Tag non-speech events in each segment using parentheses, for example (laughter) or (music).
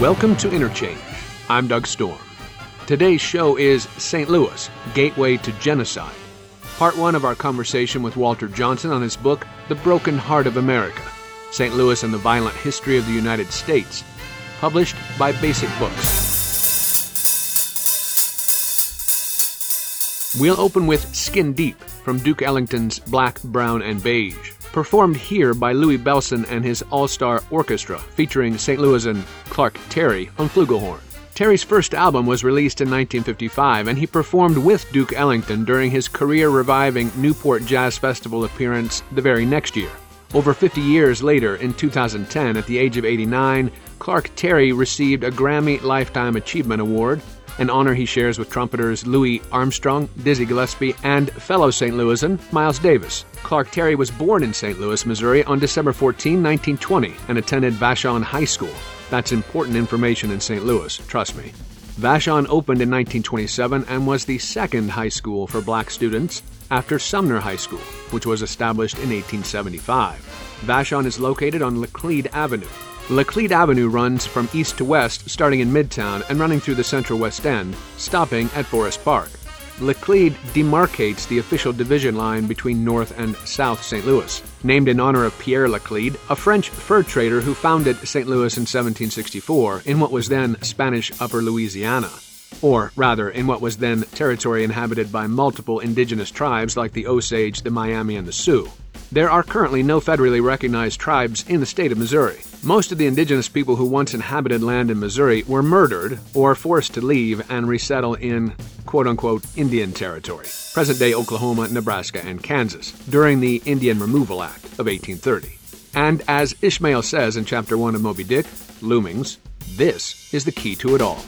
Welcome to Interchange. I'm Doug Storm. Today's show is St. Louis Gateway to Genocide. Part one of our conversation with Walter Johnson on his book, The Broken Heart of America St. Louis and the Violent History of the United States, published by Basic Books. We'll open with Skin Deep from Duke Ellington's Black, Brown, and Beige, performed here by Louis Bellson and his all star orchestra, featuring St. Louisan Clark Terry on flugelhorn. Terry's first album was released in 1955, and he performed with Duke Ellington during his career reviving Newport Jazz Festival appearance the very next year. Over 50 years later, in 2010, at the age of 89, Clark Terry received a Grammy Lifetime Achievement Award, an honor he shares with trumpeters Louis Armstrong, Dizzy Gillespie, and fellow St. Louisan Miles Davis. Clark Terry was born in St. Louis, Missouri on December 14, 1920, and attended Vashon High School. That's important information in St. Louis, trust me. Vashon opened in 1927 and was the second high school for black students after Sumner High School, which was established in 1875. Vashon is located on Laclede Avenue. Laclede Avenue runs from east to west, starting in Midtown and running through the central West End, stopping at Forest Park. Laclede demarcates the official division line between North and South St. Louis. Named in honor of Pierre Laclede, a French fur trader who founded St. Louis in 1764 in what was then Spanish Upper Louisiana. Or, rather, in what was then territory inhabited by multiple indigenous tribes like the Osage, the Miami, and the Sioux. There are currently no federally recognized tribes in the state of Missouri. Most of the indigenous people who once inhabited land in Missouri were murdered or forced to leave and resettle in quote unquote Indian territory, present day Oklahoma, Nebraska, and Kansas, during the Indian Removal Act of 1830. And as Ishmael says in chapter 1 of Moby Dick, Loomings, this is the key to it all.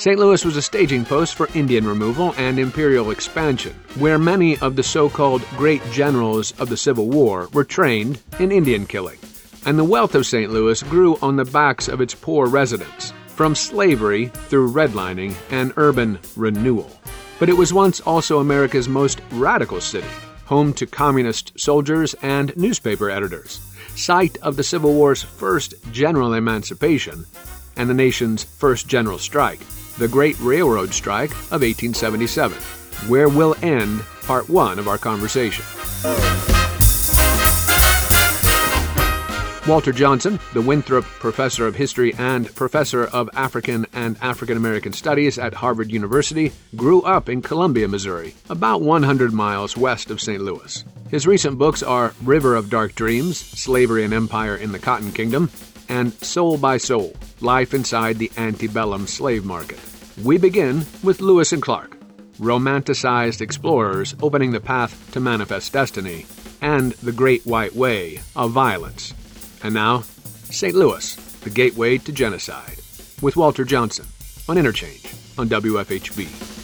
St. Louis was a staging post for Indian removal and imperial expansion, where many of the so called great generals of the Civil War were trained in Indian killing. And the wealth of St. Louis grew on the backs of its poor residents, from slavery through redlining and urban renewal. But it was once also America's most radical city, home to communist soldiers and newspaper editors, site of the Civil War's first general emancipation and the nation's first general strike the Great Railroad Strike of 1877, where we'll end part one of our conversation. Walter Johnson, the Winthrop Professor of History and Professor of African and African American Studies at Harvard University, grew up in Columbia, Missouri, about 100 miles west of St. Louis. His recent books are River of Dark Dreams, Slavery and Empire in the Cotton Kingdom, and Soul by Soul Life Inside the Antebellum Slave Market. We begin with Lewis and Clark, romanticized explorers opening the path to manifest destiny and the Great White Way of violence. And now, St. Louis, the gateway to genocide, with Walter Johnson on Interchange on WFHB.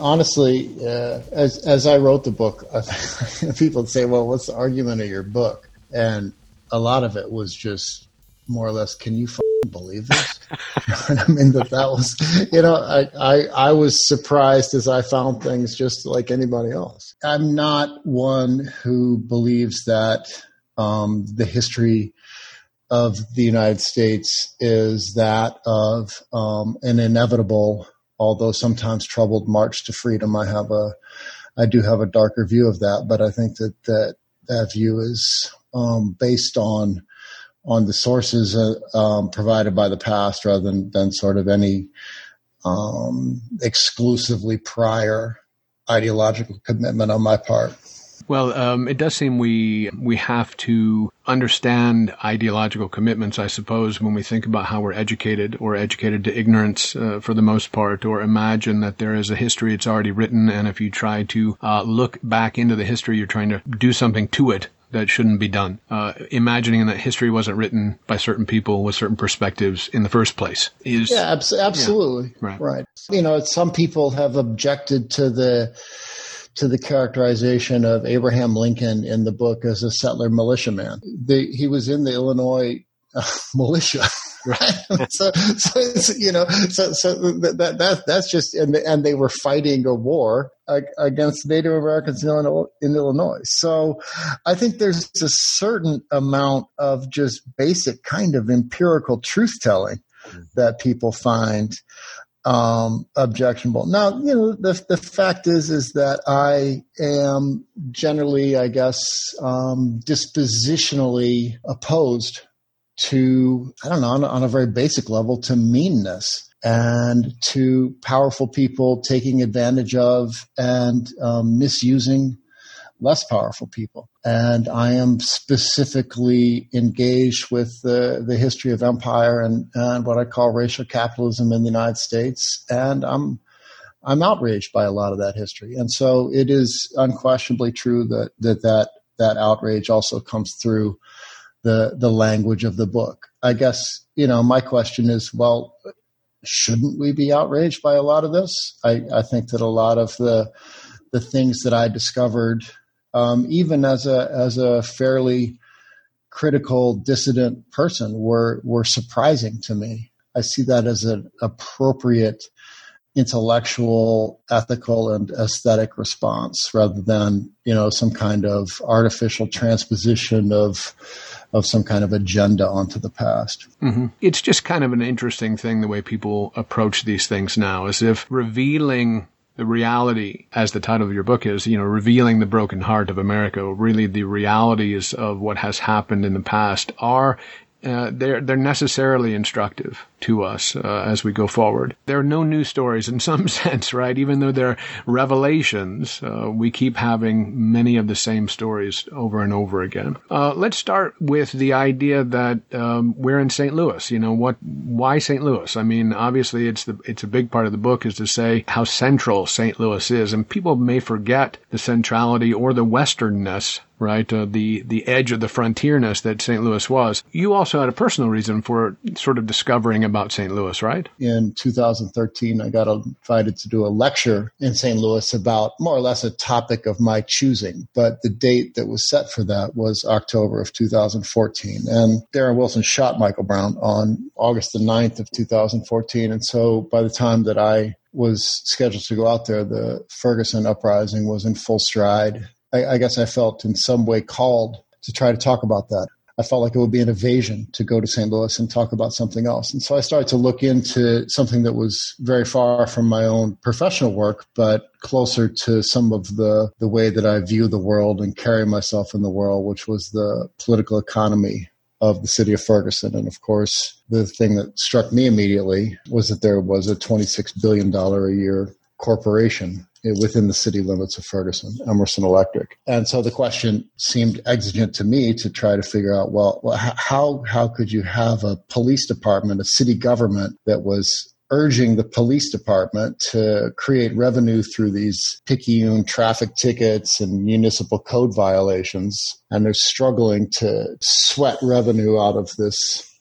Honestly, uh, as as I wrote the book, (laughs) people would say, "Well, what's the argument of your book?" and a lot of it was just more or less, can you believe this? (laughs) I mean, that that was, you know, I, I, I was surprised as I found things just like anybody else. I'm not one who believes that um, the history of the United States is that of um, an inevitable, although sometimes troubled march to freedom. I have a, I do have a darker view of that, but I think that that that view is um, based on on the sources uh, um, provided by the past rather than, than sort of any um, exclusively prior ideological commitment on my part. Well, um, it does seem we we have to understand ideological commitments, I suppose, when we think about how we're educated or educated to ignorance uh, for the most part, or imagine that there is a history it's already written, and if you try to uh, look back into the history, you're trying to do something to it that shouldn't be done. Uh, imagining that history wasn't written by certain people with certain perspectives in the first place is yeah, abs- absolutely yeah, right. right. You know, some people have objected to the to the characterization of Abraham Lincoln in the book as a settler militiaman. The, he was in the Illinois uh, (laughs) militia. (laughs) right? (laughs) so, so you know, so so that, that that's just and and they were fighting a war against Native Americans in Illinois. So I think there's a certain amount of just basic kind of empirical truth telling mm-hmm. that people find um, objectionable. Now, you know, the the fact is is that I am generally, I guess, um, dispositionally opposed to I don't know on, on a very basic level to meanness and to powerful people taking advantage of and um, misusing less powerful people. And I am specifically engaged with the, the history of empire and, and what I call racial capitalism in the United States. And I'm, I'm outraged by a lot of that history. And so it is unquestionably true that, that, that, that outrage also comes through the, the language of the book. I guess, you know, my question is, well, shouldn't we be outraged by a lot of this? I, I think that a lot of the, the things that I discovered um, even as a as a fairly critical dissident person were were surprising to me. I see that as an appropriate intellectual, ethical, and aesthetic response rather than you know some kind of artificial transposition of of some kind of agenda onto the past. Mm-hmm. It's just kind of an interesting thing the way people approach these things now, as if revealing the reality, as the title of your book is, you know, revealing the broken heart of America, really the realities of what has happened in the past are uh, they're they're necessarily instructive to us uh, as we go forward. There are no new stories in some (laughs) sense, right? Even though they're revelations, uh, we keep having many of the same stories over and over again. Uh, let's start with the idea that um, we're in St. Louis. You know what? Why St. Louis? I mean, obviously, it's the it's a big part of the book is to say how central St. Louis is, and people may forget the centrality or the westernness right? Uh, the the edge of the frontierness that St. Louis was. You also had a personal reason for sort of discovering about St. Louis, right? In 2013, I got invited to do a lecture in St. Louis about more or less a topic of my choosing, but the date that was set for that was October of 2014. And Darren Wilson shot Michael Brown on August the 9th of 2014, and so by the time that I was scheduled to go out there, the Ferguson uprising was in full stride. I, I guess I felt in some way called to try to talk about that. I felt like it would be an evasion to go to St. Louis and talk about something else. And so I started to look into something that was very far from my own professional work, but closer to some of the, the way that I view the world and carry myself in the world, which was the political economy of the city of Ferguson. And of course, the thing that struck me immediately was that there was a $26 billion a year corporation Eh, within the city limits of Ferguson, Emerson Electric. And so the question seemed exigent to me to try to figure out, well, well how, how could you have a police department, a city government that was urging the police department to create revenue through these picayune traffic tickets and municipal code violations. And they're struggling to sweat revenue out of this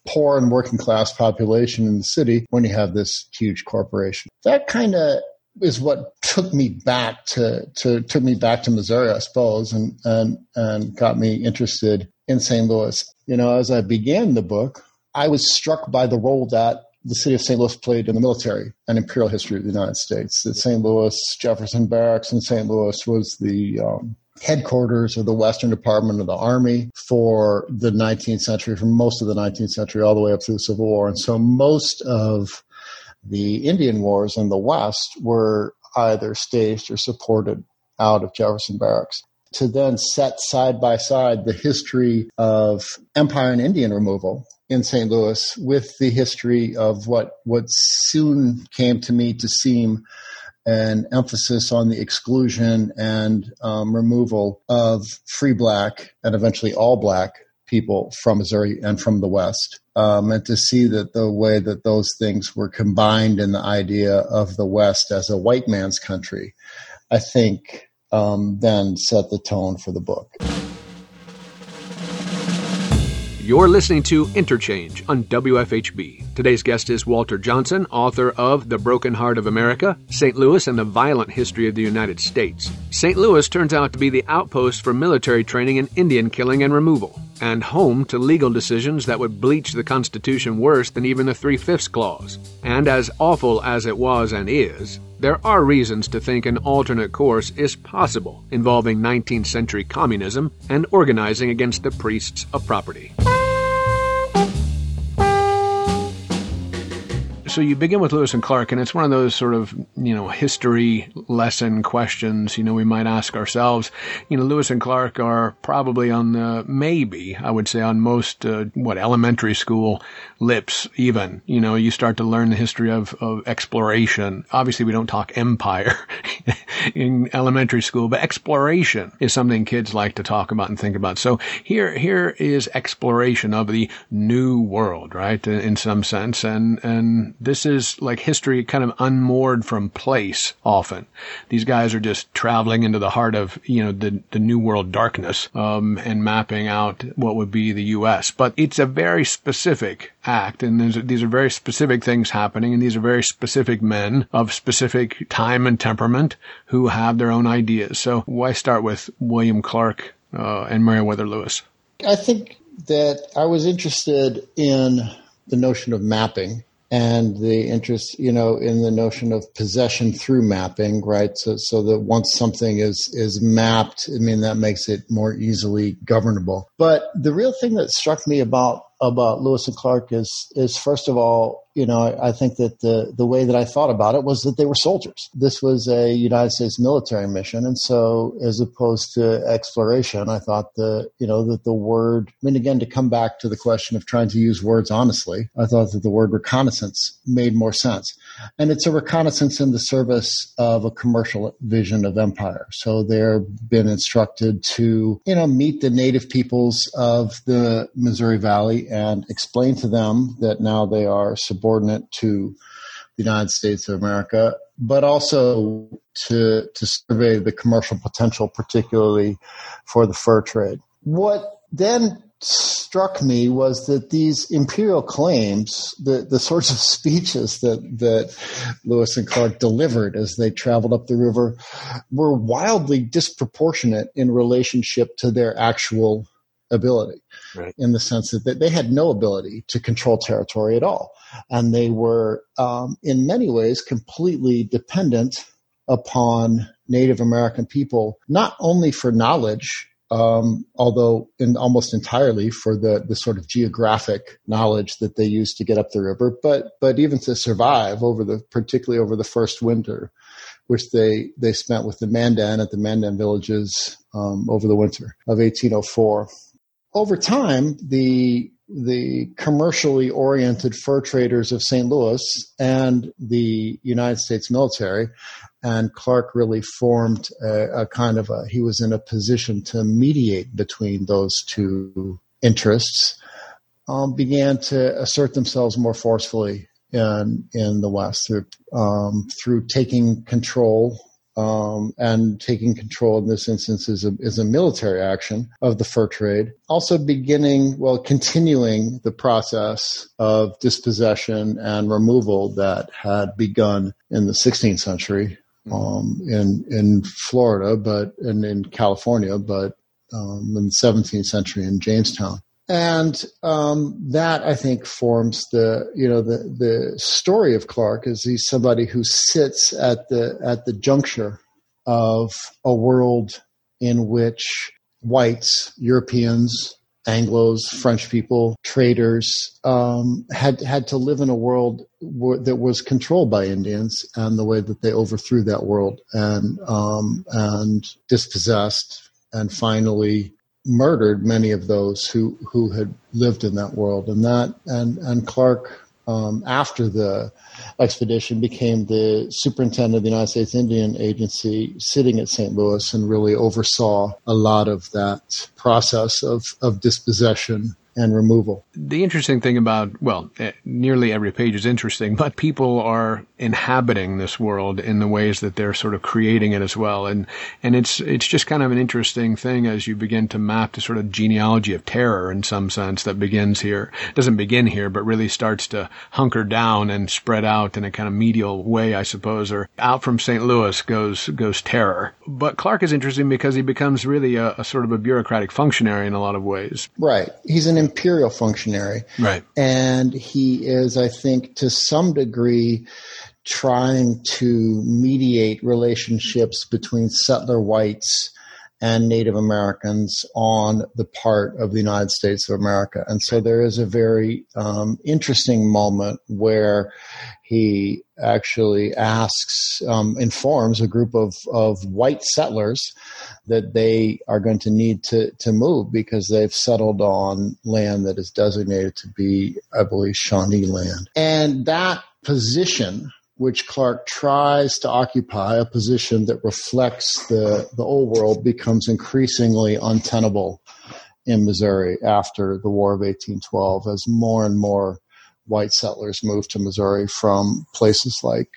poor and working class population in the city when you have this huge corporation. That kind of is what took me back to, to took me back to Missouri, I suppose, and and and got me interested in St. Louis. You know, as I began the book, I was struck by the role that the city of St. Louis played in the military and imperial history of the United States. That St. Louis Jefferson Barracks in St. Louis was the um, headquarters of the Western Department of the Army for the 19th century, from most of the 19th century all the way up through the Civil War. And so most of the Indian Wars in the West were either staged or supported out of Jefferson Barracks. To then set side by side the history of empire and Indian removal in St. Louis with the history of what, what soon came to me to seem an emphasis on the exclusion and um, removal of free black and eventually all black people from Missouri and from the West. Um, and to see that the way that those things were combined in the idea of the West as a white man's country, I think um, then set the tone for the book. You're listening to Interchange on WFHB. Today's guest is Walter Johnson, author of The Broken Heart of America, St. Louis and the Violent History of the United States. St. Louis turns out to be the outpost for military training in Indian killing and removal, and home to legal decisions that would bleach the Constitution worse than even the Three Fifths Clause. And as awful as it was and is, there are reasons to think an alternate course is possible involving 19th century communism and organizing against the priests of property. So you begin with Lewis and Clark, and it's one of those sort of you know history lesson questions. You know, we might ask ourselves. You know, Lewis and Clark are probably on the maybe I would say on most uh, what elementary school lips. Even you know, you start to learn the history of of exploration. Obviously, we don't talk empire (laughs) in elementary school, but exploration is something kids like to talk about and think about. So here here is exploration of the new world, right? In some sense, and and this is like history kind of unmoored from place often. These guys are just traveling into the heart of, you know, the, the new world darkness, um, and mapping out what would be the U.S. But it's a very specific act and these are very specific things happening and these are very specific men of specific time and temperament who have their own ideas. So why start with William Clark, uh, and Meriwether Lewis? I think that I was interested in the notion of mapping and the interest, you know, in the notion of possession through mapping, right? So, so that once something is is mapped, I mean, that makes it more easily governable. But the real thing that struck me about about Lewis and Clark is is first of all, you know, I, think that the the way that I thought about it was that they were soldiers. This was a United States military mission, and so as opposed to exploration, I thought the you know that the word. I mean, again, to come back to the question of trying to use words honestly, I thought that the word reconnaissance made more sense, and it's a reconnaissance in the service of a commercial vision of empire. So they're been instructed to you know meet the native peoples of the Missouri Valley and explain to them that now they are subordinate to the United States of America, but also to, to survey the commercial potential, particularly for the fur trade. What then struck me was that these imperial claims, the, the sorts of (laughs) speeches that, that Lewis and Clark delivered as they traveled up the river, were wildly disproportionate in relationship to their actual ability right. in the sense that they had no ability to control territory at all. And they were, um, in many ways, completely dependent upon Native American people, not only for knowledge, um, although in almost entirely for the, the sort of geographic knowledge that they used to get up the river, but, but even to survive over the, particularly over the first winter, which they, they spent with the Mandan at the Mandan villages um, over the winter of 1804 over time, the the commercially oriented fur traders of St. Louis and the United States military, and Clark really formed a, a kind of a he was in a position to mediate between those two interests. Um, began to assert themselves more forcefully in in the West through um, through taking control um, and taking control in this instance is a, is a military action of the fur trade. Also beginning, well, continuing the process of dispossession and removal that had begun in the 16th century um, in in Florida, but and in California, but um, in the 17th century in Jamestown and um, that I think forms the you know the the story of Clark is he's somebody who sits at the at the juncture of a world in which whites, Europeans, Anglo's, French people, traders um, had had to live in a world that was controlled by Indians, and the way that they overthrew that world and um, and dispossessed and finally murdered many of those who who had lived in that world, and that and and Clark um, after the expedition became the superintendent of the United States Indian Agency, sitting at St. Louis, and really oversaw a lot of that process of of dispossession and removal. The interesting thing about, well, eh, nearly every page is interesting, but people are inhabiting this world in the ways that they're sort of creating it as well. And, and it's, it's just kind of an interesting thing as you begin to map the sort of genealogy of terror in some sense that begins here. It doesn't begin here, but really starts to hunker down and spread out in a kind of medial way, I suppose, or out from St. Louis goes, goes terror. But Clark is interesting because he becomes really a, a sort of a bureaucratic functionary in a lot of ways. Right. He's an imperial functionary. Right. And he is, I think, to some degree, trying to mediate relationships between settler whites and Native Americans on the part of the United States of America. And so there is a very um, interesting moment where he actually asks, um, informs a group of, of white settlers that they are going to need to, to move because they've settled on land that is designated to be, I believe, Shawnee land. And that position which Clark tries to occupy a position that reflects the, the old world becomes increasingly untenable in Missouri after the War of 1812 as more and more white settlers moved to Missouri from places like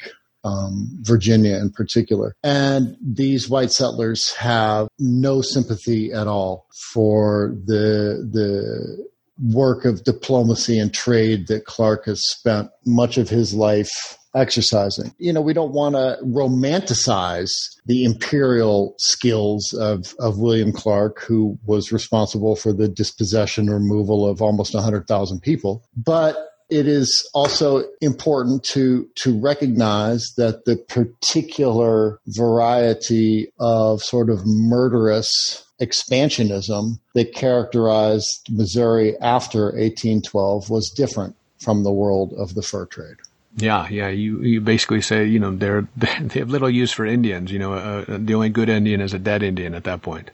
um, Virginia in particular. And these white settlers have no sympathy at all for the, the work of diplomacy and trade that Clark has spent much of his life exercising. You know, we don't want to romanticize the imperial skills of, of William Clark, who was responsible for the dispossession or removal of almost 100,000 people. But it is also important to to recognize that the particular variety of sort of murderous expansionism that characterized Missouri after 1812 was different from the world of the fur trade. Yeah, yeah. You you basically say you know they're (laughs) they have little use for Indians. You know, uh, the only good Indian is a dead Indian at that point.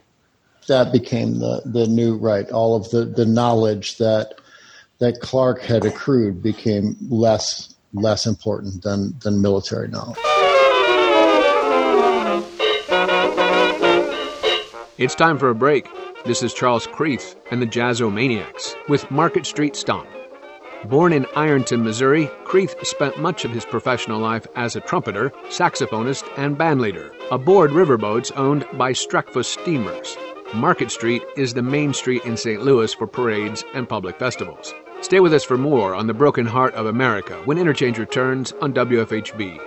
That became the the new right. All of the the knowledge that that Clark had accrued became less less important than than military knowledge. It's time for a break. This is Charles Creath and the Jazzomaniacs with Market Street Stomp. Born in Ironton, Missouri, Creath spent much of his professional life as a trumpeter, saxophonist, and bandleader aboard riverboats owned by Streckfus Steamers. Market Street is the main street in St. Louis for parades and public festivals. Stay with us for more on the broken heart of America when Interchange returns on WFHB.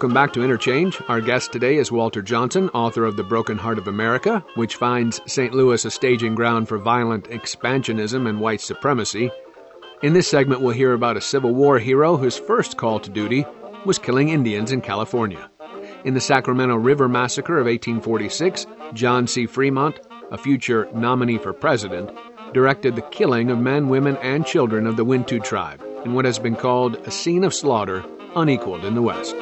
Welcome back to Interchange. Our guest today is Walter Johnson, author of The Broken Heart of America, which finds St. Louis a staging ground for violent expansionism and white supremacy. In this segment, we'll hear about a Civil War hero whose first call to duty was killing Indians in California. In the Sacramento River Massacre of 1846, John C. Fremont, a future nominee for president, directed the killing of men, women, and children of the Wintu tribe in what has been called a scene of slaughter unequaled in the West.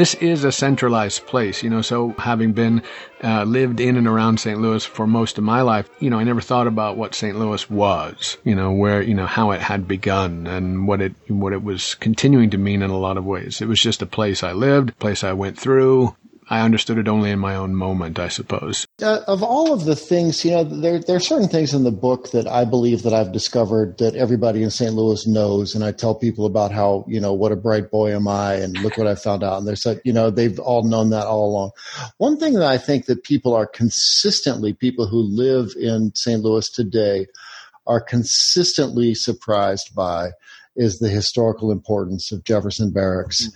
This is a centralized place, you know. So having been uh, lived in and around St. Louis for most of my life, you know, I never thought about what St. Louis was, you know, where you know how it had begun and what it what it was continuing to mean in a lot of ways. It was just a place I lived, place I went through, I understood it only in my own moment, I suppose. Uh, of all of the things, you know, there, there are certain things in the book that I believe that I've discovered that everybody in St. Louis knows. And I tell people about how, you know, what a bright boy am I and look what I found out. And they're said, you know, they've all known that all along. One thing that I think that people are consistently, people who live in St. Louis today are consistently surprised by is the historical importance of Jefferson Barracks.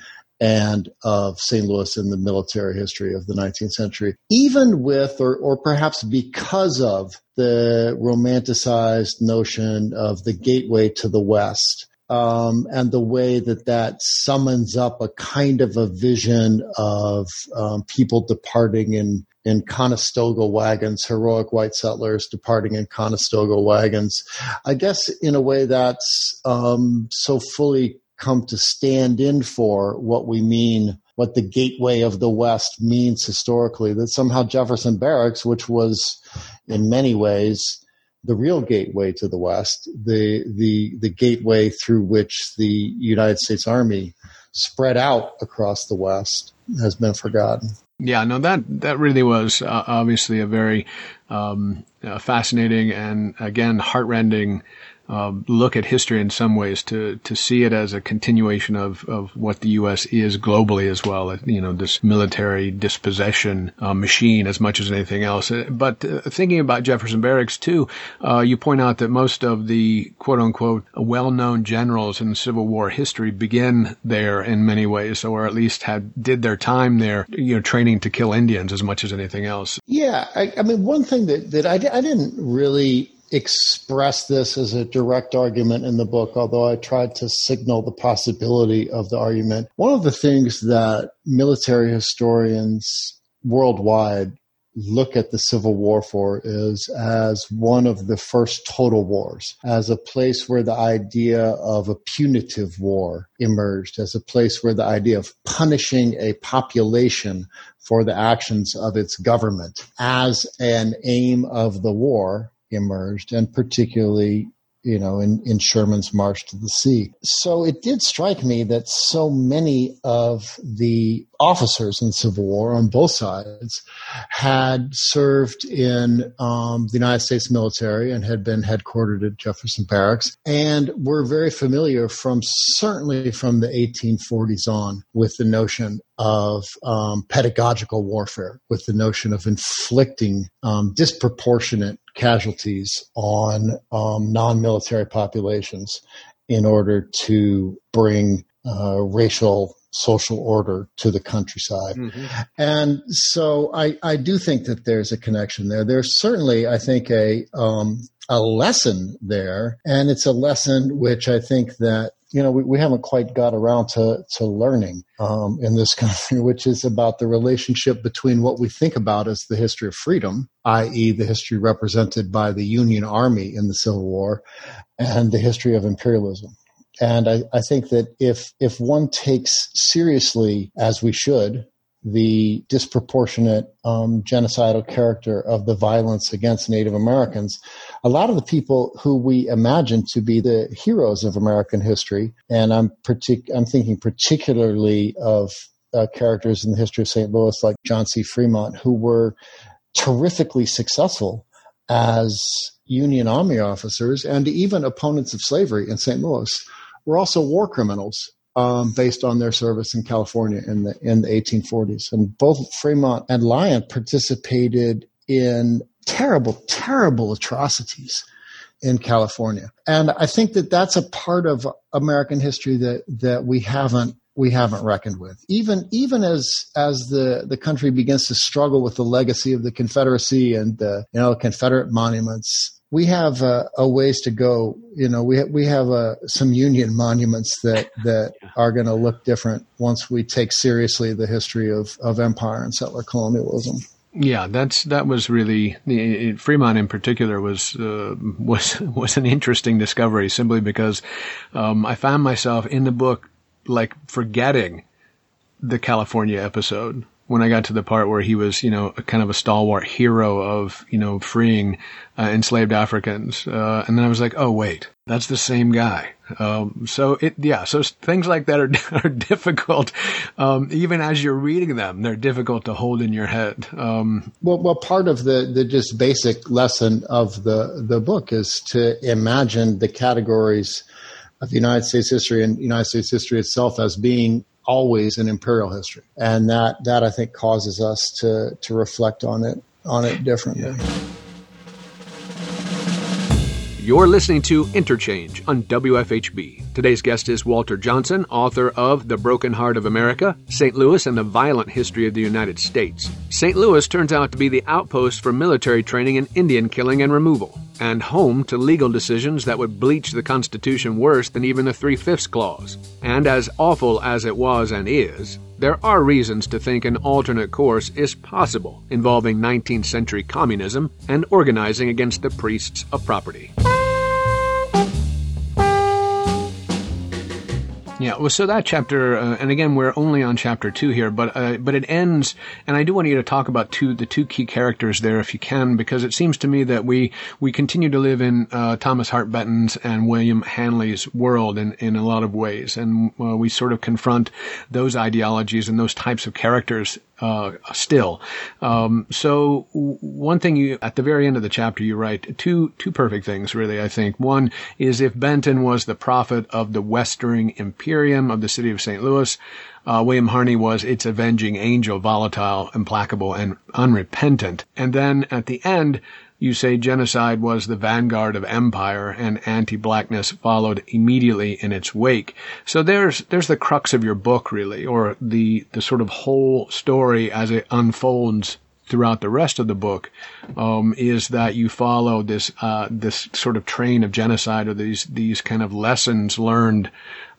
And of St. Louis in the military history of the 19th century, even with or, or perhaps because of the romanticized notion of the gateway to the West. Um, and the way that that summons up a kind of a vision of um, people departing in in Conestoga wagons, heroic white settlers departing in Conestoga wagons. I guess in a way that's um, so fully come to stand in for what we mean, what the gateway of the West means historically, that somehow Jefferson Barracks, which was in many ways the real gateway to the West, the, the, the gateway through which the United States Army spread out across the West has been forgotten. Yeah, no, that that really was uh, obviously a very um, uh, fascinating and again heartrending uh, look at history in some ways to to see it as a continuation of of what the U.S. is globally as well. You know, this military dispossession uh, machine as much as anything else. Uh, but uh, thinking about Jefferson Barracks too, uh, you point out that most of the quote unquote well known generals in Civil War history begin there in many ways, or at least had did their time there. You know, training to kill Indians as much as anything else. Yeah, I, I mean, one thing that that I, I didn't really express this as a direct argument in the book, although I tried to signal the possibility of the argument. One of the things that military historians worldwide look at the Civil War for is as one of the first total wars, as a place where the idea of a punitive war emerged, as a place where the idea of punishing a population for the actions of its government as an aim of the war emerged, and particularly you know, in, in Sherman's March to the Sea. So it did strike me that so many of the officers in Civil War on both sides had served in um, the United States military and had been headquartered at Jefferson Barracks and were very familiar from certainly from the 1840s on with the notion of um, pedagogical warfare, with the notion of inflicting um, disproportionate casualties on um, non-military populations in order to bring uh, racial social order to the countryside. Mm-hmm. And so I, I do think that there's a connection there. There's certainly, I think, a, um, a lesson there. And it's a lesson which I think that you know, we, we haven't quite got around to, to learning um, in this (laughs) country, which is about the relationship between what we think about as the history of freedom, i.e., the history represented by the Union Army in the Civil War, and the history of imperialism. And I, I think that if if one takes seriously, as we should, the disproportionate um, genocidal character of the violence against Native Americans, a lot of the people who we imagine to be the heroes of American history, and I'm partic- I'm thinking particularly of uh, characters in the history of St. Louis like John C. Fremont, who were terrifically successful as Union Army officers and even opponents of slavery in St. Louis, were also war criminals um, based on their service in California in the in the 1840s. And both Fremont and Lyon participated in terrible, terrible atrocities in California. And I think that that's a part of American history that that we haven't we haven't reckoned with. Even even as as the the country begins to struggle with the legacy of the Confederacy and the you know Confederate monuments we have uh, a ways to go. You know, we we have uh, some Union monuments that (laughs) that are going to look different once we take seriously the history of of empire and settler colonialism. Yeah, that's that was really Fremont in particular was uh, was (laughs) was an interesting discovery simply because um, I found myself in the book like forgetting the California episode when I got to the part where he was, you know, a kind of a stalwart hero of, you know, freeing uh, enslaved Africans. Uh, and then I was like, oh, wait, that's the same guy. Um, so it, yeah, so things like that are, (laughs) are difficult. Um, even as you're reading them, they're difficult to hold in your head. Um, well, well, part of the, the just basic lesson of the, the book is to imagine the categories of United States history and United States history itself as being always in imperial history, and that that I think causes us to to reflect on it on it differently. Yeah. You're listening to Interchange on WFHB. Today's guest is Walter Johnson, author of The Broken Heart of America, St. Louis and the Violent History of the United States. St. Louis turns out to be the outpost for military training in Indian killing and removal, and home to legal decisions that would bleach the Constitution worse than even the Three Fifths Clause. And as awful as it was and is, there are reasons to think an alternate course is possible involving 19th century communism and organizing against the priests of property. Yeah, well, so that chapter, uh, and again, we're only on chapter two here, but uh, but it ends, and I do want you to talk about two the two key characters there, if you can, because it seems to me that we we continue to live in uh, Thomas Hart Benton's and William Harney's world in in a lot of ways, and uh, we sort of confront those ideologies and those types of characters uh, still. Um, so one thing you at the very end of the chapter you write two two perfect things really I think. One is if Benton was the prophet of the Westering Imperium of the city of St. Louis, uh, William Harney was its avenging angel, volatile, implacable, and unrepentant. And then at the end, you say genocide was the vanguard of empire and anti-blackness followed immediately in its wake. So there's, there's the crux of your book really, or the, the sort of whole story as it unfolds throughout the rest of the book um, is that you follow this uh, this sort of train of genocide or these these kind of lessons learned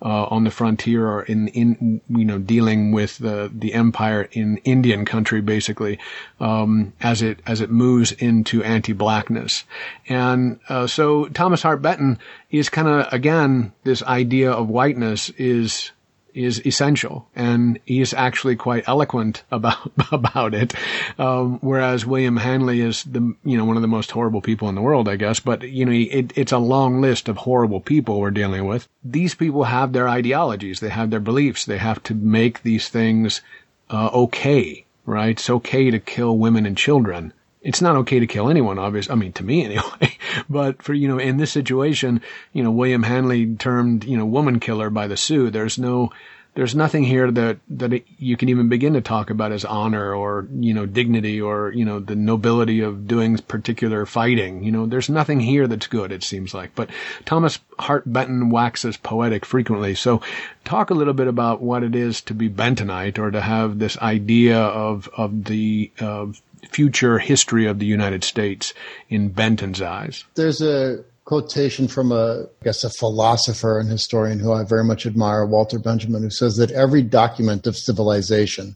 uh, on the frontier or in in you know dealing with the the empire in Indian country basically um, as it as it moves into anti-blackness. And uh, so Thomas Hart Benton is kind of again this idea of whiteness is is essential, and he is actually quite eloquent about (laughs) about it. Um, whereas William Harney is the you know one of the most horrible people in the world, I guess. But you know, it, it's a long list of horrible people we're dealing with. These people have their ideologies, they have their beliefs, they have to make these things uh, okay. Right? It's okay to kill women and children it's not okay to kill anyone, obviously. I mean, to me (laughs) anyway. but for, you know, in this situation, you know, William Harney termed, you know, woman killer by the Sioux. There's no, there's nothing here that, that it, you can even begin to talk about as honor or, you know, dignity or, you know, the nobility of doing particular fighting. You know, there's nothing here that's good, it seems like. But Thomas Hart Benton waxes poetic frequently. So talk a little bit about what it is to be Bentonite or to have this idea of, of the, uh, future history of the United States in Benton's eyes? There's a quotation from a, I guess, a philosopher and historian who I very much admire, Walter Benjamin, who says that every document of civilization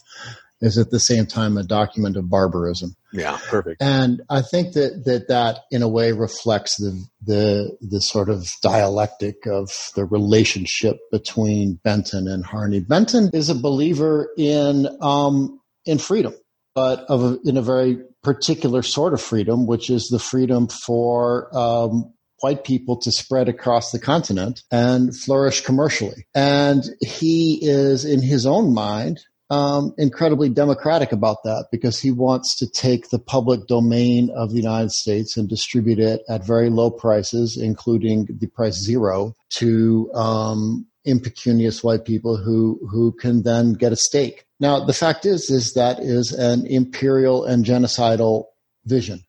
is at the same time a document of barbarism. Yeah, perfect. And I think that that, that in a way reflects the the the sort of dialectic of the relationship between Benton and Harney. Benton is a believer in um, in freedom but of in a very particular sort of freedom, which is the freedom for um, white people to spread across the continent and flourish commercially. And he is, in his own mind, um, incredibly democratic about that because he wants to take the public domain of the United States and distribute it at very low prices, including the price zero, to um, impecunious white people who who can then get a stake. Now, the fact is, is that is an imperial and genocidal vision.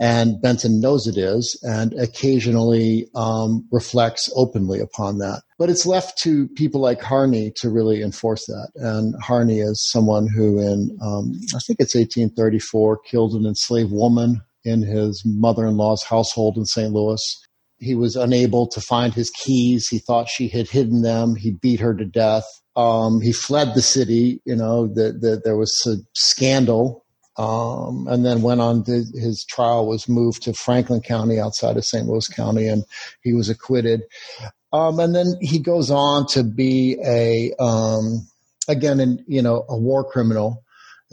And Benton knows it is and occasionally um, reflects openly upon that. But it's left to people like Harney to really enforce that. And Harney is someone who, in um, I think it's 1834, killed an enslaved woman in his mother in law's household in St. Louis. He was unable to find his keys. He thought she had hidden them. He beat her to death. Um, he fled the city. You know, that the, there was a scandal, um, and then went on. To, his trial was moved to Franklin County, outside of St. Louis County, and he was acquitted. Um, and then he goes on to be a um, again, in you know, a war criminal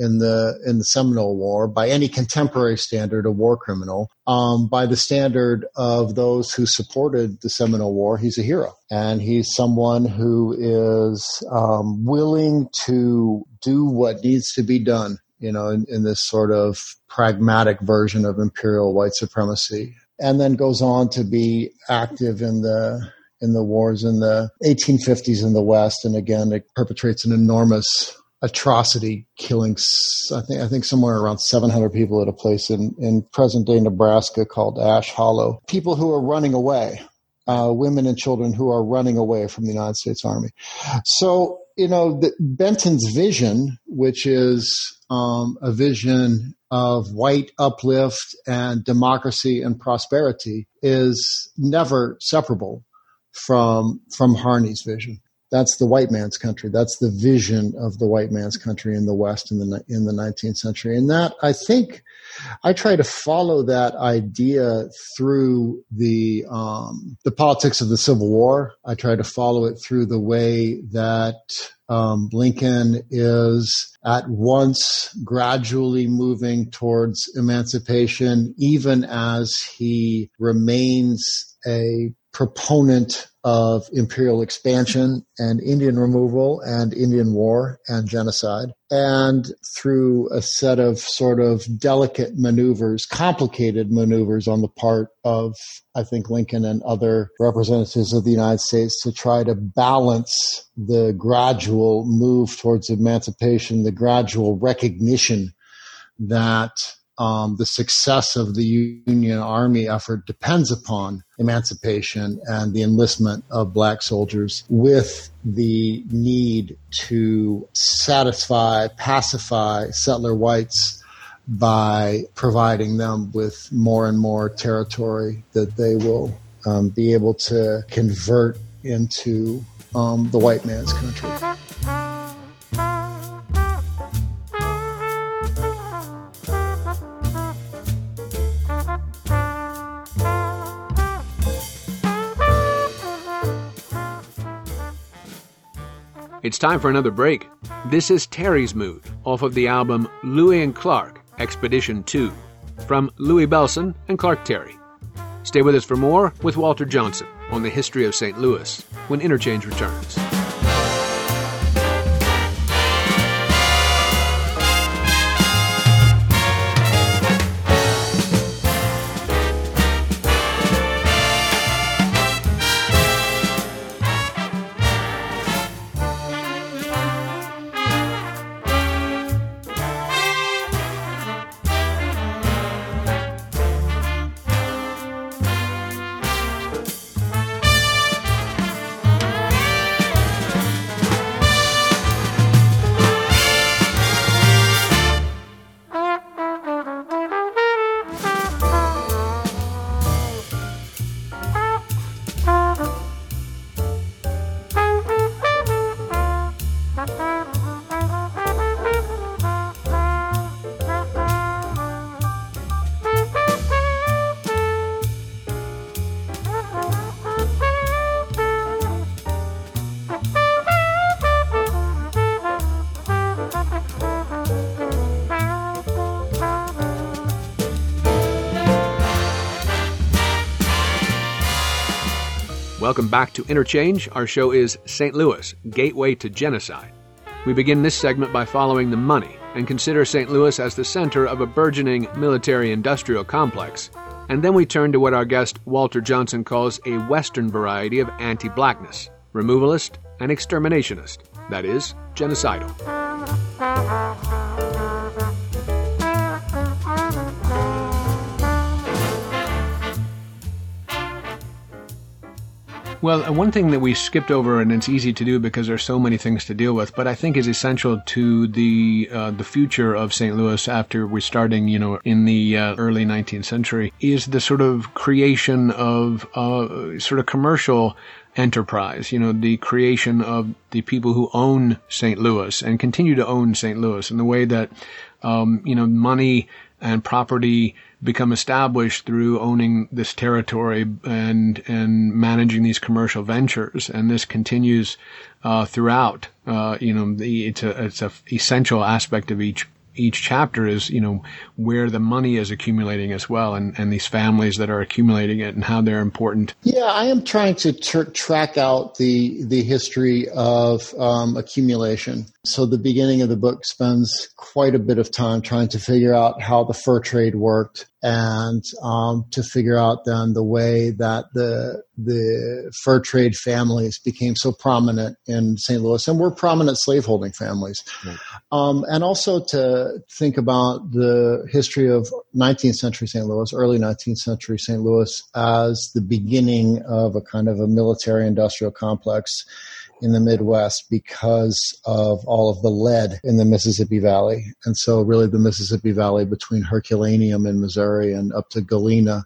in the in the Seminole War by any contemporary standard, a war criminal. Um, by the standard of those who supported the Seminole War, he's a hero, and he's someone who is um, willing to do what needs to be done. You know, in, in this sort of pragmatic version of imperial white supremacy, and then goes on to be active in the in the wars in the 1850s in the West, and again, it perpetrates an enormous atrocity, killing I think I think somewhere around 700 people at a place in in present day Nebraska called Ash Hollow. People who are running away, uh, women and children who are running away from the United States Army. So you know the, Benton's vision, which is um, a vision of white uplift and democracy and prosperity, is never separable from from Harney's vision that's the white man's country. That's the vision of the white man's country in the West in the in the 19th century. And that I think I try to follow that idea through the um, the politics of the Civil War. I try to follow it through the way that um, Lincoln is at once gradually moving towards emancipation, even as he remains a proponent of imperial expansion and Indian removal and Indian war and genocide. And through a set of sort of delicate maneuvers, complicated maneuvers on the part of, I think, Lincoln and other representatives of the United States to try to balance the gradual move towards emancipation, the gradual recognition that um, the success of the Union Army effort depends upon emancipation and the enlistment of black soldiers with the need to satisfy, pacify settler whites by providing them with more and more territory that they will um, be able to convert into um, the white man's country. It's time for another break. This is Terry's Mood off of the album Lewis and Clark Expedition 2 from Louie Bellson and Clark Terry. Stay with us for more with Walter Johnson on the history of St. Louis when Interchange returns. Welcome back to Interchange. Our show is St. Louis, Gateway to Genocide. We begin this segment by following the money and consider St. Louis as the center of a burgeoning military industrial complex. And then we turn to what our guest Walter Johnson calls a Western variety of anti blackness removalist and exterminationist, that is, genocidal. Well, uh, one thing that we skipped over, and it's easy to do because there's so many things to deal with, but I think is essential to the uh, the future of St. Louis after we're starting, you know, in the uh, early 19th century, is the sort of creation of uh, sort of commercial enterprise, you know, the creation of the people who own St. Louis and continue to own St. Louis in the way that um, you know, money and property become established through owning this territory and and managing these commercial ventures, and this continues uh, throughout. Uh, you know, the, it's a it's a essential aspect of each each chapter is, you know, where the money is accumulating as well and, and these families that are accumulating it and how they're important. Yeah, I am trying to tr- track out the, the history of um, accumulation. So the beginning of the book spends quite a bit of time trying to figure out how the fur trade worked and um, to figure out then the way that the the fur trade families became so prominent in St. Louis and were prominent slaveholding families, right. um, and also to think about the history of 19th century St. Louis, early 19th century St. Louis as the beginning of a kind of a military industrial complex in the Midwest because of all of the lead in the Mississippi Valley. And so really the Mississippi Valley between Herculaneum in Missouri and up to Galena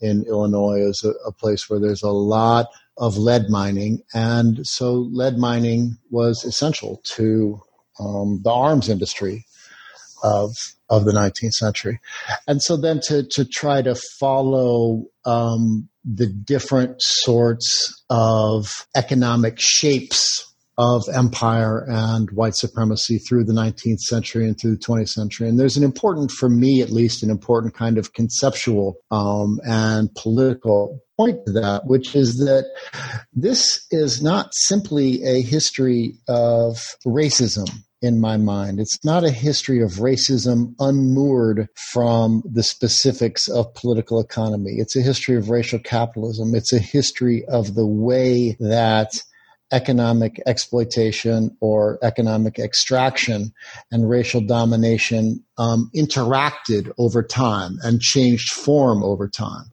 in Illinois is a, a place where there's a lot of lead mining. And so lead mining was essential to um, the arms industry of of the 19th century. And so then to to try to follow um, the different sorts of economic shapes of empire and white supremacy through the 19th century and through the 20th century. And there's an important, for me at least, an important kind of conceptual um, and political point to that, which is that this is not simply a history of racism in my mind. It's not a history of racism unmoored from the specifics of political economy. It's a history of racial capitalism. It's a history of the way that economic exploitation or economic extraction and racial domination um, interacted over time and changed form over time.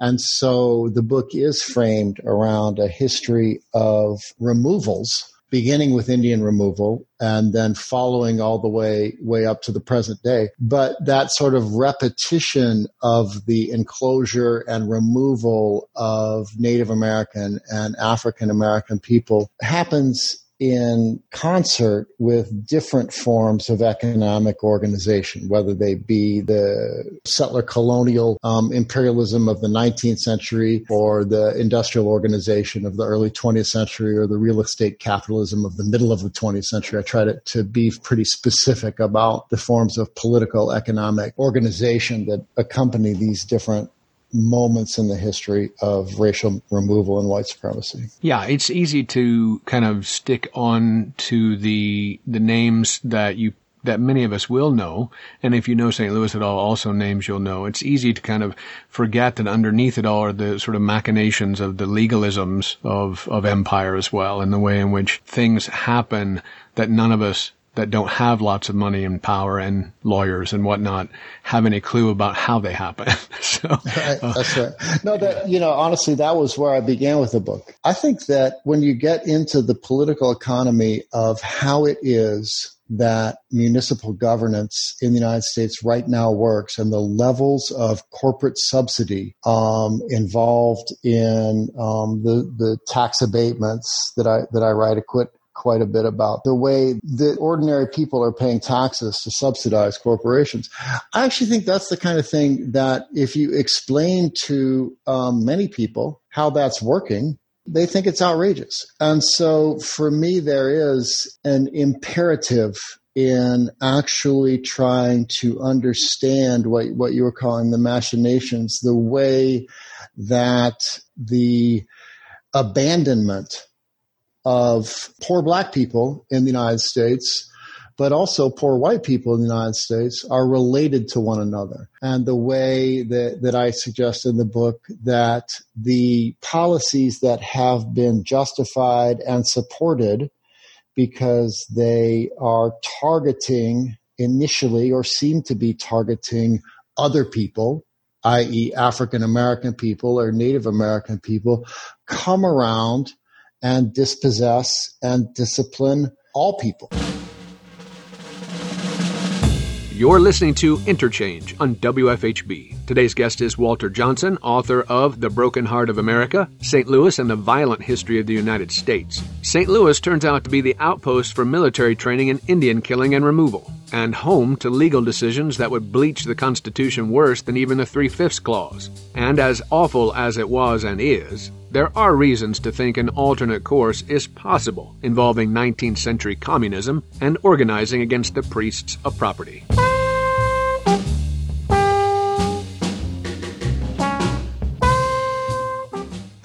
And so the book is framed around a history of removals beginning with Indian removal and then following all the way way up to the present day. But that sort of repetition of the enclosure and removal of Native American and African American people happens in concert with different forms of economic organization, whether they be the settler colonial um, imperialism of the 19th century or the industrial organization of the early 20th century or the real estate capitalism of the middle of the 20th century. I try to, to be pretty specific about the forms of political economic organization that accompany these different moments in the history of racial removal and white supremacy. Yeah, it's easy to kind of stick on to the the names that you that many of us will know, and if you know St. Louis at all, also names you'll know. It's easy to kind of forget that underneath it all are the sort of machinations of the legalisms of, of empire as well, and the way in which things happen that none of us that don't have lots of money and power and lawyers and whatnot have any clue about how they happen. (laughs) so right, that's right. No, that you know, honestly, that was where I began with the book. I think that when you get into the political economy of how it is that municipal governance in the United States right now works and the levels of corporate subsidy um, involved in um, the the tax abatements that I that I write a quit quite a bit about the way that ordinary people are paying taxes to subsidize corporations. I actually think that's the kind of thing that if you explain to um, many people how that's working, they think it's outrageous. And so for me, there is an imperative in actually trying to understand what, what you were calling the machinations, the way that the abandonment of poor black people in the United States, but also poor white people in the United States are related to one another. And the way that, that I suggest in the book that the policies that have been justified and supported because they are targeting initially or seem to be targeting other people, i.e., African American people or Native American people, come around and dispossess and discipline all people. You're listening to Interchange on WFHB. Today's guest is Walter Johnson, author of The Broken Heart of America, St. Louis and the Violent History of the United States. St. Louis turns out to be the outpost for military training in Indian killing and removal. and home to legal decisions that would bleach the Constitution worse than even the Three Fifths Clause. And as awful as it was and is, there are reasons to think an alternate course is possible involving 19th century communism and organizing against the priests of property.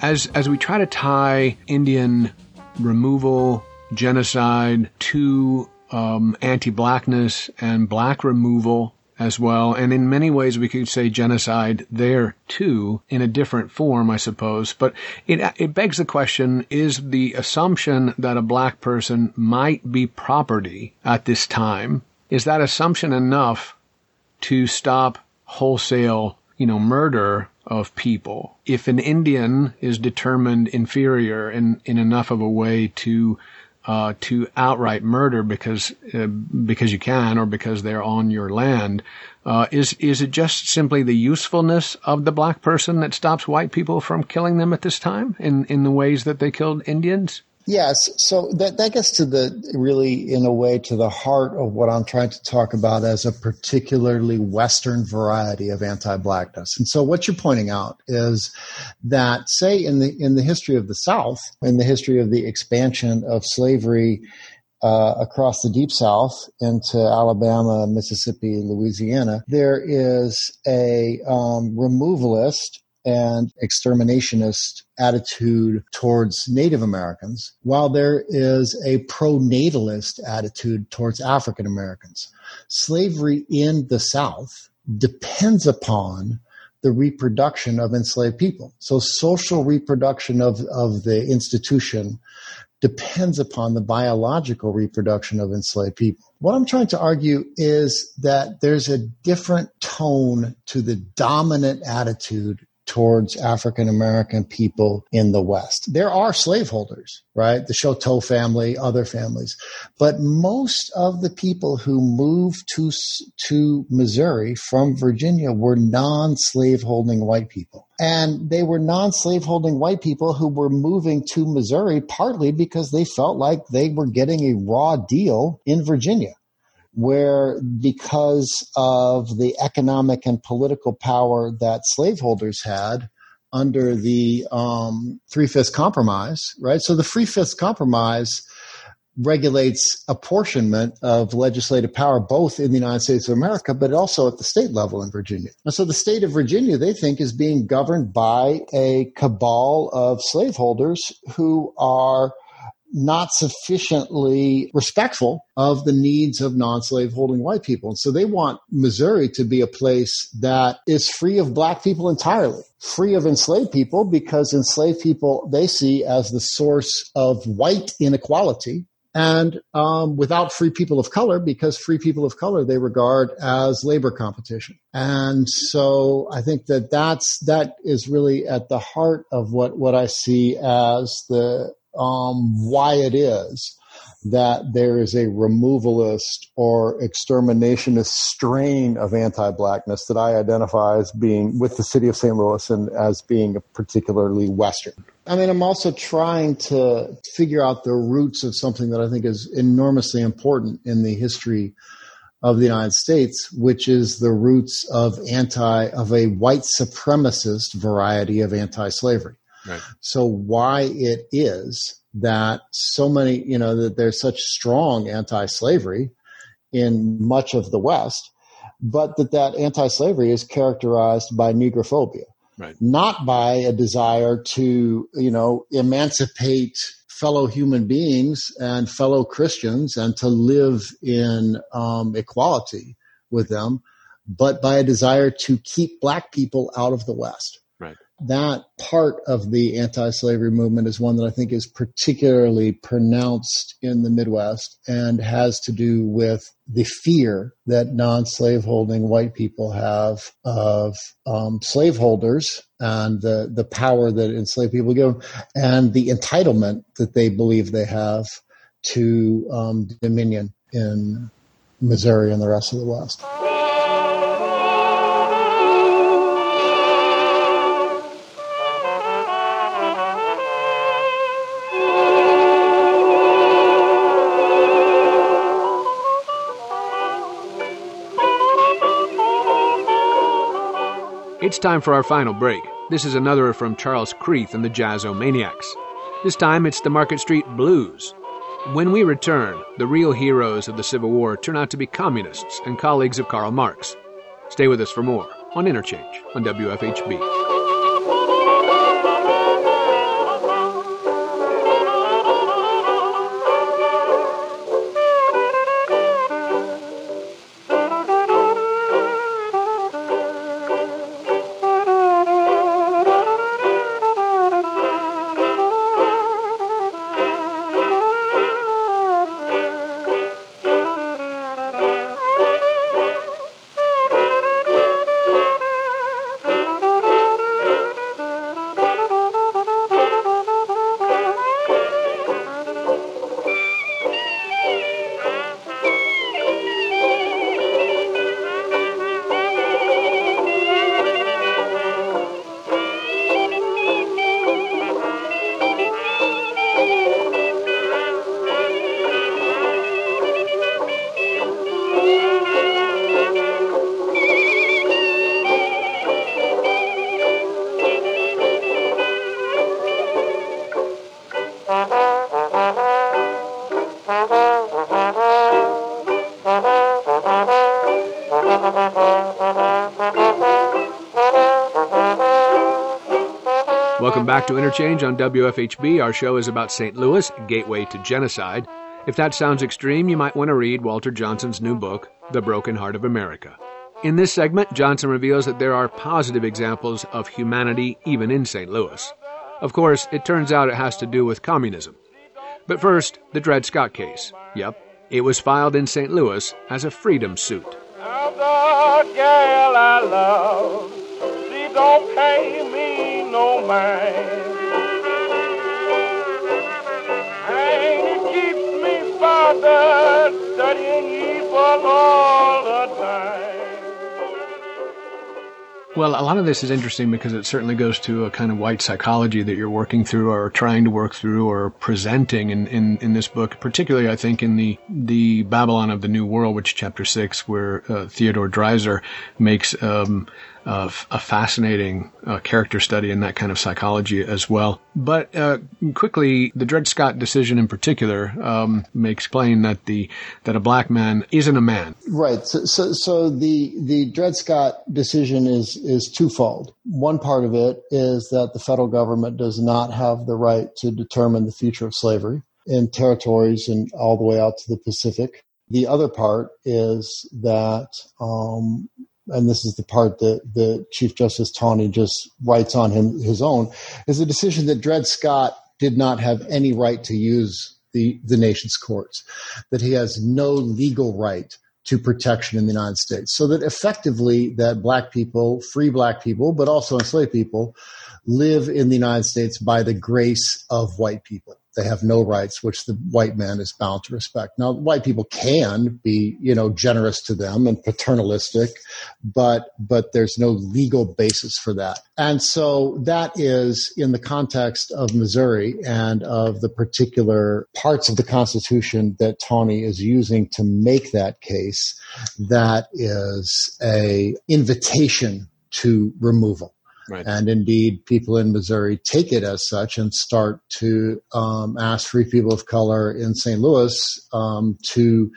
As, as we try to tie Indian removal, genocide to um, anti blackness and black removal as well. And in many ways, we could say genocide there too, in a different form, I suppose. But it, it begs the question, is the assumption that a black person might be property at this time, is that assumption enough to stop wholesale, you know, murder of people. If an Indian is determined inferior in, in enough of a way to uh, to outright murder because uh, because you can or because they're on your land, uh, is is it just simply the usefulness of the black person that stops white people from killing them at this time in in the ways that they killed Indians? Yes, so that that gets to the really, in a way, to the heart of what I'm trying to talk about as a particularly Western variety of anti-blackness. And so, what you're pointing out is that, say, in the in the history of the South, in the history of the expansion of slavery uh, across the deep south into Alabama, Mississippi, Louisiana, there is a um, removalist and exterminationist attitude towards Native Americans, while there is a pro-natalist attitude towards African Americans. Slavery in the South depends upon the reproduction of enslaved people. So social reproduction of, of the institution depends upon the biological reproduction of enslaved people. What I'm trying to argue is that there's a different tone to the dominant attitude towards African American people in the West. There are slaveholders, right? The Chouteau family, other families, but most of the people who moved to to Missouri from Virginia were non-slaveholding white people. And they were non-slaveholding white people who were moving to Missouri partly because they felt like they were getting a raw deal in Virginia where because of the economic and political power that slaveholders had under the um, Three Fifths Compromise, right? So the Three Fifths Compromise regulates apportionment of legislative power both in the United States of America, but also at the state level in Virginia. And so the state of Virginia, they think, is being governed by a cabal of slaveholders who are not sufficiently respectful of the needs of non-slave holding white people. And so they want Missouri to be a place that is free of black people entirely, free of enslaved people because enslaved people they see as the source of white inequality and um, without free people of color because free people of color they regard as labor competition and so i think that that's that is really at the heart of what what i see as the um, why it is that there is a removalist or exterminationist strain of anti-blackness that I identify as being with the city of St. Louis and as being particularly Western. I mean, I'm also trying to figure out the roots of something that I think is enormously important in the history of the United States, which is the roots of anti, of a white supremacist variety of anti-slavery. Right. So why it is that so many, you know, that there's such strong anti-slavery in much of the West, but that that anti-slavery is characterized by negrophobia, right. not by a desire to, you know, emancipate fellow human beings and fellow Christians and to live in um, equality with them, but by a desire to keep black people out of the West that part of the anti-slavery movement is one that I think is particularly pronounced in the Midwest and has to do with the fear that non-slaveholding white people have of um, slaveholders and the the power that enslaved people give them, and the entitlement that they believe they have to um, dominion in Missouri and the rest of the West. It's time for our final break. This is another from Charles Creath and the Jazzomaniacs. This time it's the Market Street Blues. When we return, the real heroes of the Civil War turn out to be communists and colleagues of Karl Marx. Stay with us for more on Interchange on WFHB. Back to Interchange on WFHB. Our show is about St. Louis, Gateway to Genocide. If that sounds extreme, you might want to read Walter Johnson's new book, The Broken Heart of America. In this segment, Johnson reveals that there are positive examples of humanity even in St. Louis. Of course, it turns out it has to do with communism. But first, the Dred Scott case. Yep, it was filed in St. Louis as a freedom suit. No mind. And it keeps me studying evil all the time. Well, a lot of this is interesting because it certainly goes to a kind of white psychology that you're working through or trying to work through or presenting in, in, in this book, particularly I think in the, the Babylon of the New World, which chapter six, where uh, Theodore Dreiser makes um, of a fascinating uh, character study in that kind of psychology as well. But uh, quickly, the Dred Scott decision in particular um, makes plain that the that a black man isn't a man. Right. So, so, so the the Dred Scott decision is is twofold. One part of it is that the federal government does not have the right to determine the future of slavery in territories and all the way out to the Pacific. The other part is that um, and this is the part that the Chief Justice Taney just writes on him his own, is a decision that Dred Scott did not have any right to use the, the nation's courts, that he has no legal right to protection in the United States. So that effectively that black people, free black people, but also enslaved people, live in the United States by the grace of white people. They have no rights, which the white man is bound to respect. Now, white people can be, you know, generous to them and paternalistic, but but there's no legal basis for that. And so that is in the context of Missouri and of the particular parts of the Constitution that Taney is using to make that case. That is a invitation to removal. Right. And indeed, people in Missouri take it as such and start to um, ask free people of color in St. Louis um, to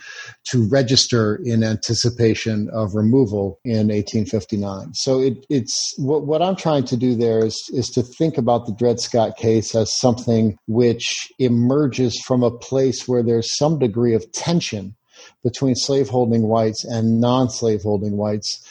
to register in anticipation of removal in 1859. So it, it's what, what I'm trying to do there is is to think about the Dred Scott case as something which emerges from a place where there's some degree of tension between slaveholding whites and non-slaveholding whites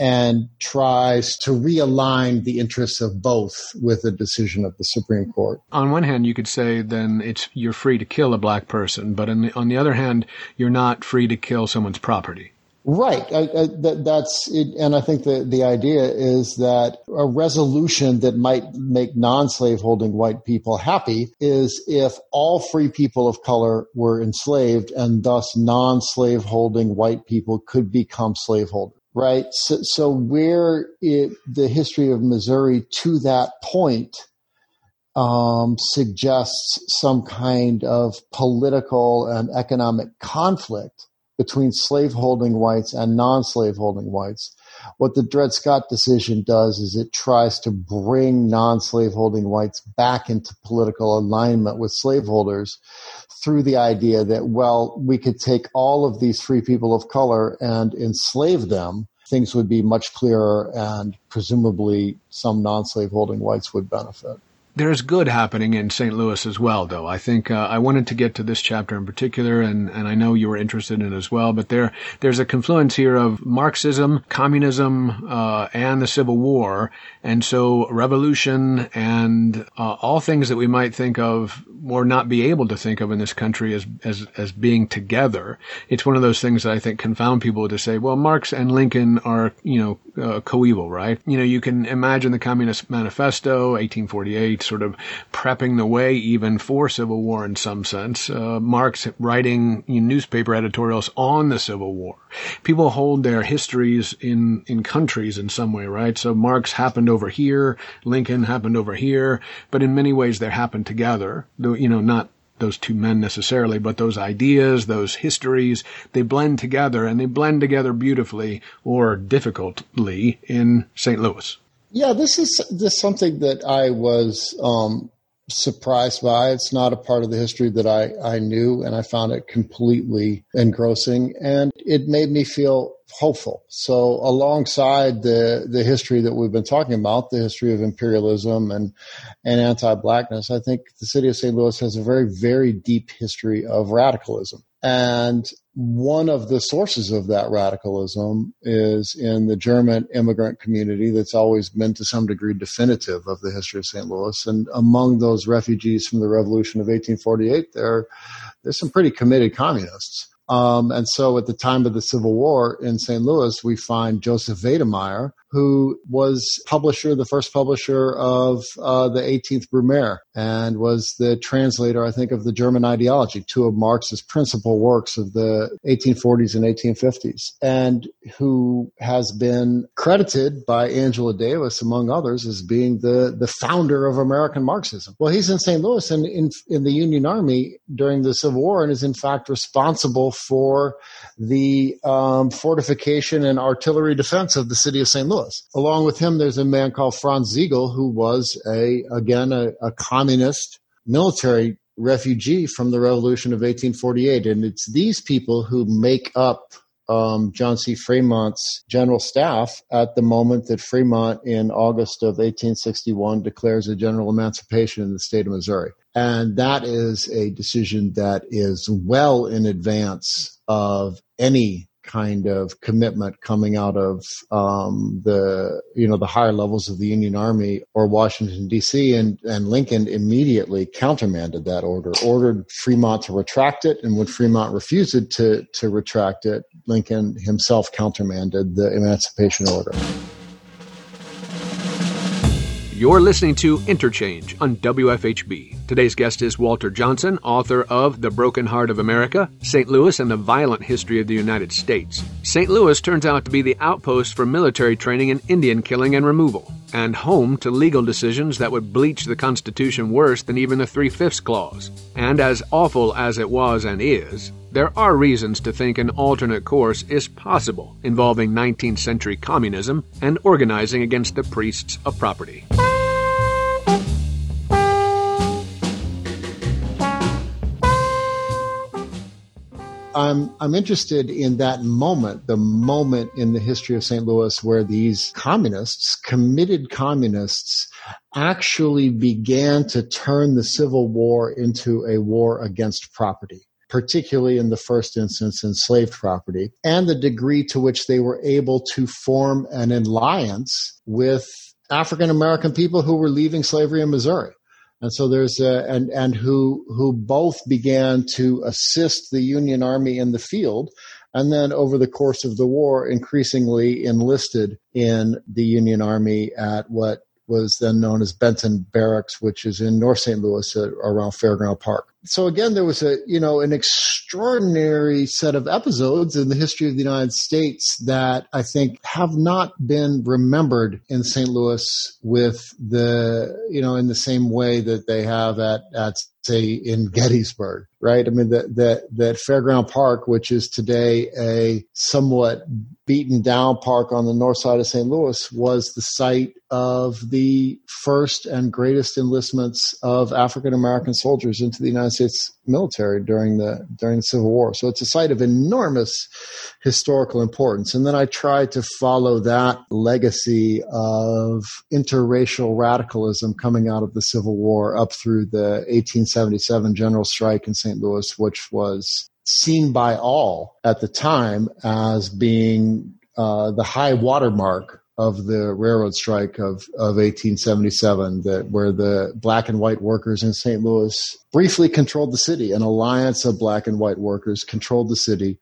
and tries to realign the interests of both with a decision of the Supreme Court. On one hand, you could say then it's you're free to kill a black person, but on the, on the other hand, you're not free to kill someone's property. Right. I, I, that, that's it. And I think the, the idea is that a resolution that might make non-slaveholding white people happy is if all free people of color were enslaved and thus non-slaveholding white people could become slaveholders right? So, so where it, the history of Missouri to that point um, suggests some kind of political and economic conflict between slaveholding whites and non-slaveholding whites What the Dred Scott decision does is it tries to bring non-slaveholding whites back into political alignment with slaveholders through the idea that, well, we could take all of these free people of color and enslave them. Things would be much clearer and presumably some non-slaveholding whites would benefit. There's good happening in St. Louis as well, though. I think uh, I wanted to get to this chapter in particular, and, and I know you were interested in it as well. But there there's a confluence here of Marxism, communism, uh, and the Civil War, and so revolution and uh, all things that we might think of or not be able to think of in this country as as as being together. It's one of those things that I think confound people to say, well, Marx and Lincoln are you know uh, coeval, right? You know, you can imagine the Communist Manifesto, 1848 sort of prepping the way even for civil war in some sense. Uh, Marx writing newspaper editorials on the Civil War. People hold their histories in, in countries in some way, right? So Marx happened over here, Lincoln happened over here, but in many ways they happened together. You know, not those two men necessarily, but those ideas, those histories, they blend together and they blend together beautifully or difficultly in St. Louis. Yeah, this is this something that I was um, surprised by. It's not a part of the history that I, I knew, and I found it completely engrossing, and it made me feel hopeful. So, alongside the the history that we've been talking about, the history of imperialism and and anti-blackness, I think the city of St. Louis has a very very deep history of radicalism. And one of the sources of that radicalism is in the German immigrant community that's always been to some degree definitive of the history of St. Louis. And among those refugees from the revolution of 1848, there, there's some pretty committed communists. Um, and so at the time of the Civil War in St. Louis, we find Joseph Weydemeyer, who was publisher, the first publisher of uh, the 18th Brumaire, and was the translator, I think, of the German ideology, two of Marx's principal works of the 1840s and 1850s, and who has been credited by Angela Davis, among others, as being the, the founder of American Marxism. Well, he's in St. Louis and in, in the Union Army during the Civil War and is in fact responsible for the um, fortification and artillery defense of the city of St. Louis. Along with him, there's a man called Franz Sigel, who was a again a, a communist military refugee from the Revolution of 1848, and it's these people who make up um, John C. Fremont's general staff at the moment that Fremont, in August of 1861, declares a general emancipation in the state of Missouri. And that is a decision that is well in advance of any kind of commitment coming out of um, the you know the higher levels of the Union Army or Washington D.C. and and Lincoln immediately countermanded that order, ordered Fremont to retract it, and when Fremont refused to to retract it, Lincoln himself countermanded the Emancipation Order. You're listening to Interchange on WFHB. Today's guest is Walter Johnson, author of The Broken Heart of America, St. Louis and the Violent History of the United States. St. Louis turns out to be the outpost for military training in Indian killing and removal, and home to legal decisions that would bleach the Constitution worse than even the Three Fifths Clause. And as awful as it was and is, there are reasons to think an alternate course is possible involving 19th century communism and organizing against the priests of property. I'm I'm interested in that moment, the moment in the history of St. Louis where these communists, committed communists, actually began to turn the Civil War into a war against property particularly in the first instance enslaved property, and the degree to which they were able to form an alliance with African American people who were leaving slavery in Missouri and so there's a, and and who who both began to assist the Union Army in the field, and then over the course of the war, increasingly enlisted in the Union Army at what was then known as Benton Barracks, which is in North St. Louis uh, around Fairground Park so again, there was a you know an extraordinary set of episodes in the history of the United States that I think have not been remembered in St. Louis with the you know in the same way that they have at at say in Gettysburg. Right? I mean, that, that, that Fairground Park, which is today a somewhat beaten down park on the north side of St. Louis was the site of the first and greatest enlistments of African American soldiers into the United States military during the during the Civil War. So it's a site of enormous historical importance. And then I tried to follow that legacy of interracial radicalism coming out of the Civil War up through the 1877 general strike in St. Louis, which was seen by all at the time as being uh, the high watermark of the railroad strike of, of 1877 that where the black and white workers in St. Louis briefly controlled the city. An alliance of black and white workers controlled the city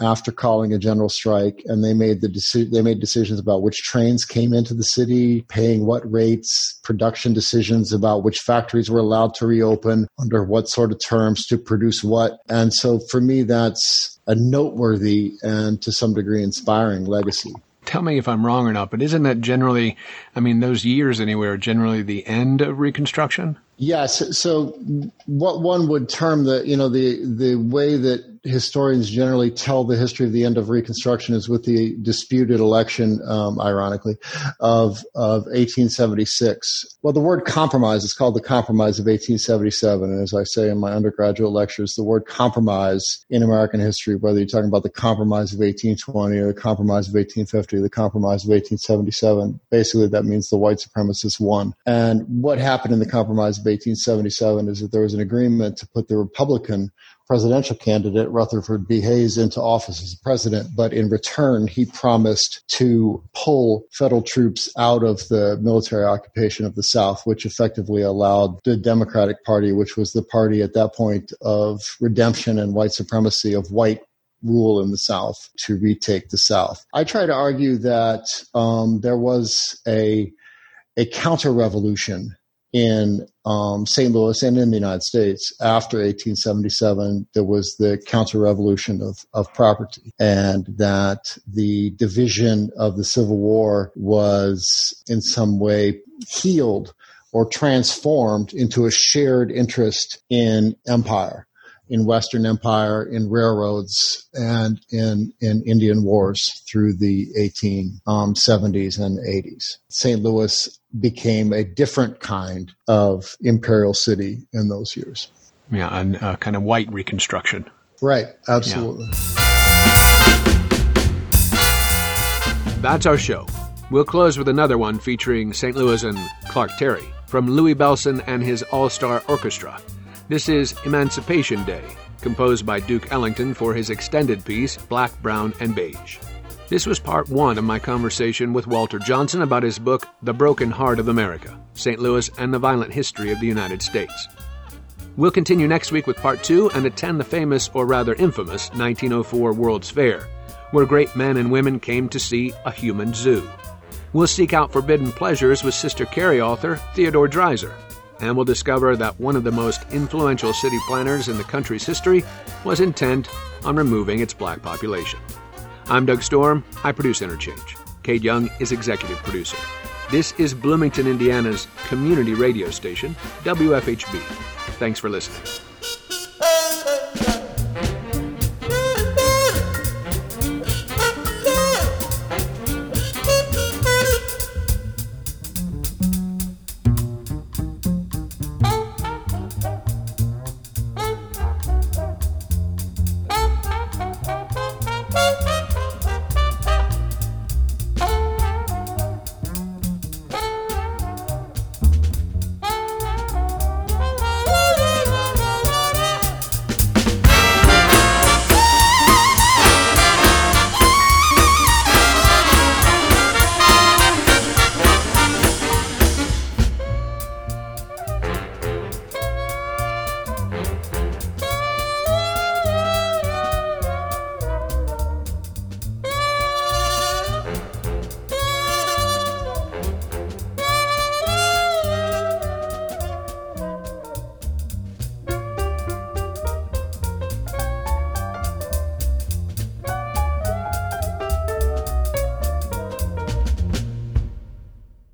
after calling a general strike, and they made the deci- they made decisions about which trains came into the city, paying what rates, production decisions about which factories were allowed to reopen under what sort of terms to produce what. And so, for me, that's a noteworthy and to some degree inspiring legacy. Tell me if I'm wrong or not, but isn't that generally, I mean, those years anywhere, generally the end of Reconstruction? Yes. So, what one would term the, you know, the the way that historians generally tell the history of the end of Reconstruction is with the disputed election, um, ironically, of of 1876. Well, the word compromise is called the Compromise of 1877, and as I say in my undergraduate lectures, the word compromise in American history, whether you're talking about the Compromise of 1820 or the Compromise of 1850, or the Compromise of 1877, basically that means the white supremacists won. And what happened in the Compromise of 1877 is that there was an agreement to put the Republican presidential candidate Rutherford B. Hayes into office as president, but in return, he promised to pull federal troops out of the military occupation of the South, which effectively allowed the Democratic Party, which was the party at that point of redemption and white supremacy of white rule in the South, to retake the South. I try to argue that um, there was a a counter revolution in um, St. Louis and in the United States after 1877, there was the counter revolution of, of property, and that the division of the Civil War was in some way healed or transformed into a shared interest in empire in Western Empire, in railroads, and in, in Indian wars through the 1870s um, and 80s. St. Louis became a different kind of imperial city in those years. Yeah, and uh, kind of white reconstruction. Right, absolutely. Yeah. That's our show. We'll close with another one featuring St. Louis and Clark Terry from Louis Bellson and his All Star Orchestra. This is Emancipation Day, composed by Duke Ellington for his extended piece, Black, Brown, and Beige. This was part one of my conversation with Walter Johnson about his book, The Broken Heart of America St. Louis and the Violent History of the United States. We'll continue next week with part two and attend the famous, or rather infamous, 1904 World's Fair, where great men and women came to see a human zoo. We'll seek out forbidden pleasures with Sister Carrie author Theodore Dreiser and will discover that one of the most influential city planners in the country's history was intent on removing its black population. I'm Doug Storm. I produce Interchange. Kate Young is executive producer. This is Bloomington, Indiana's community radio station, WFHB. Thanks for listening.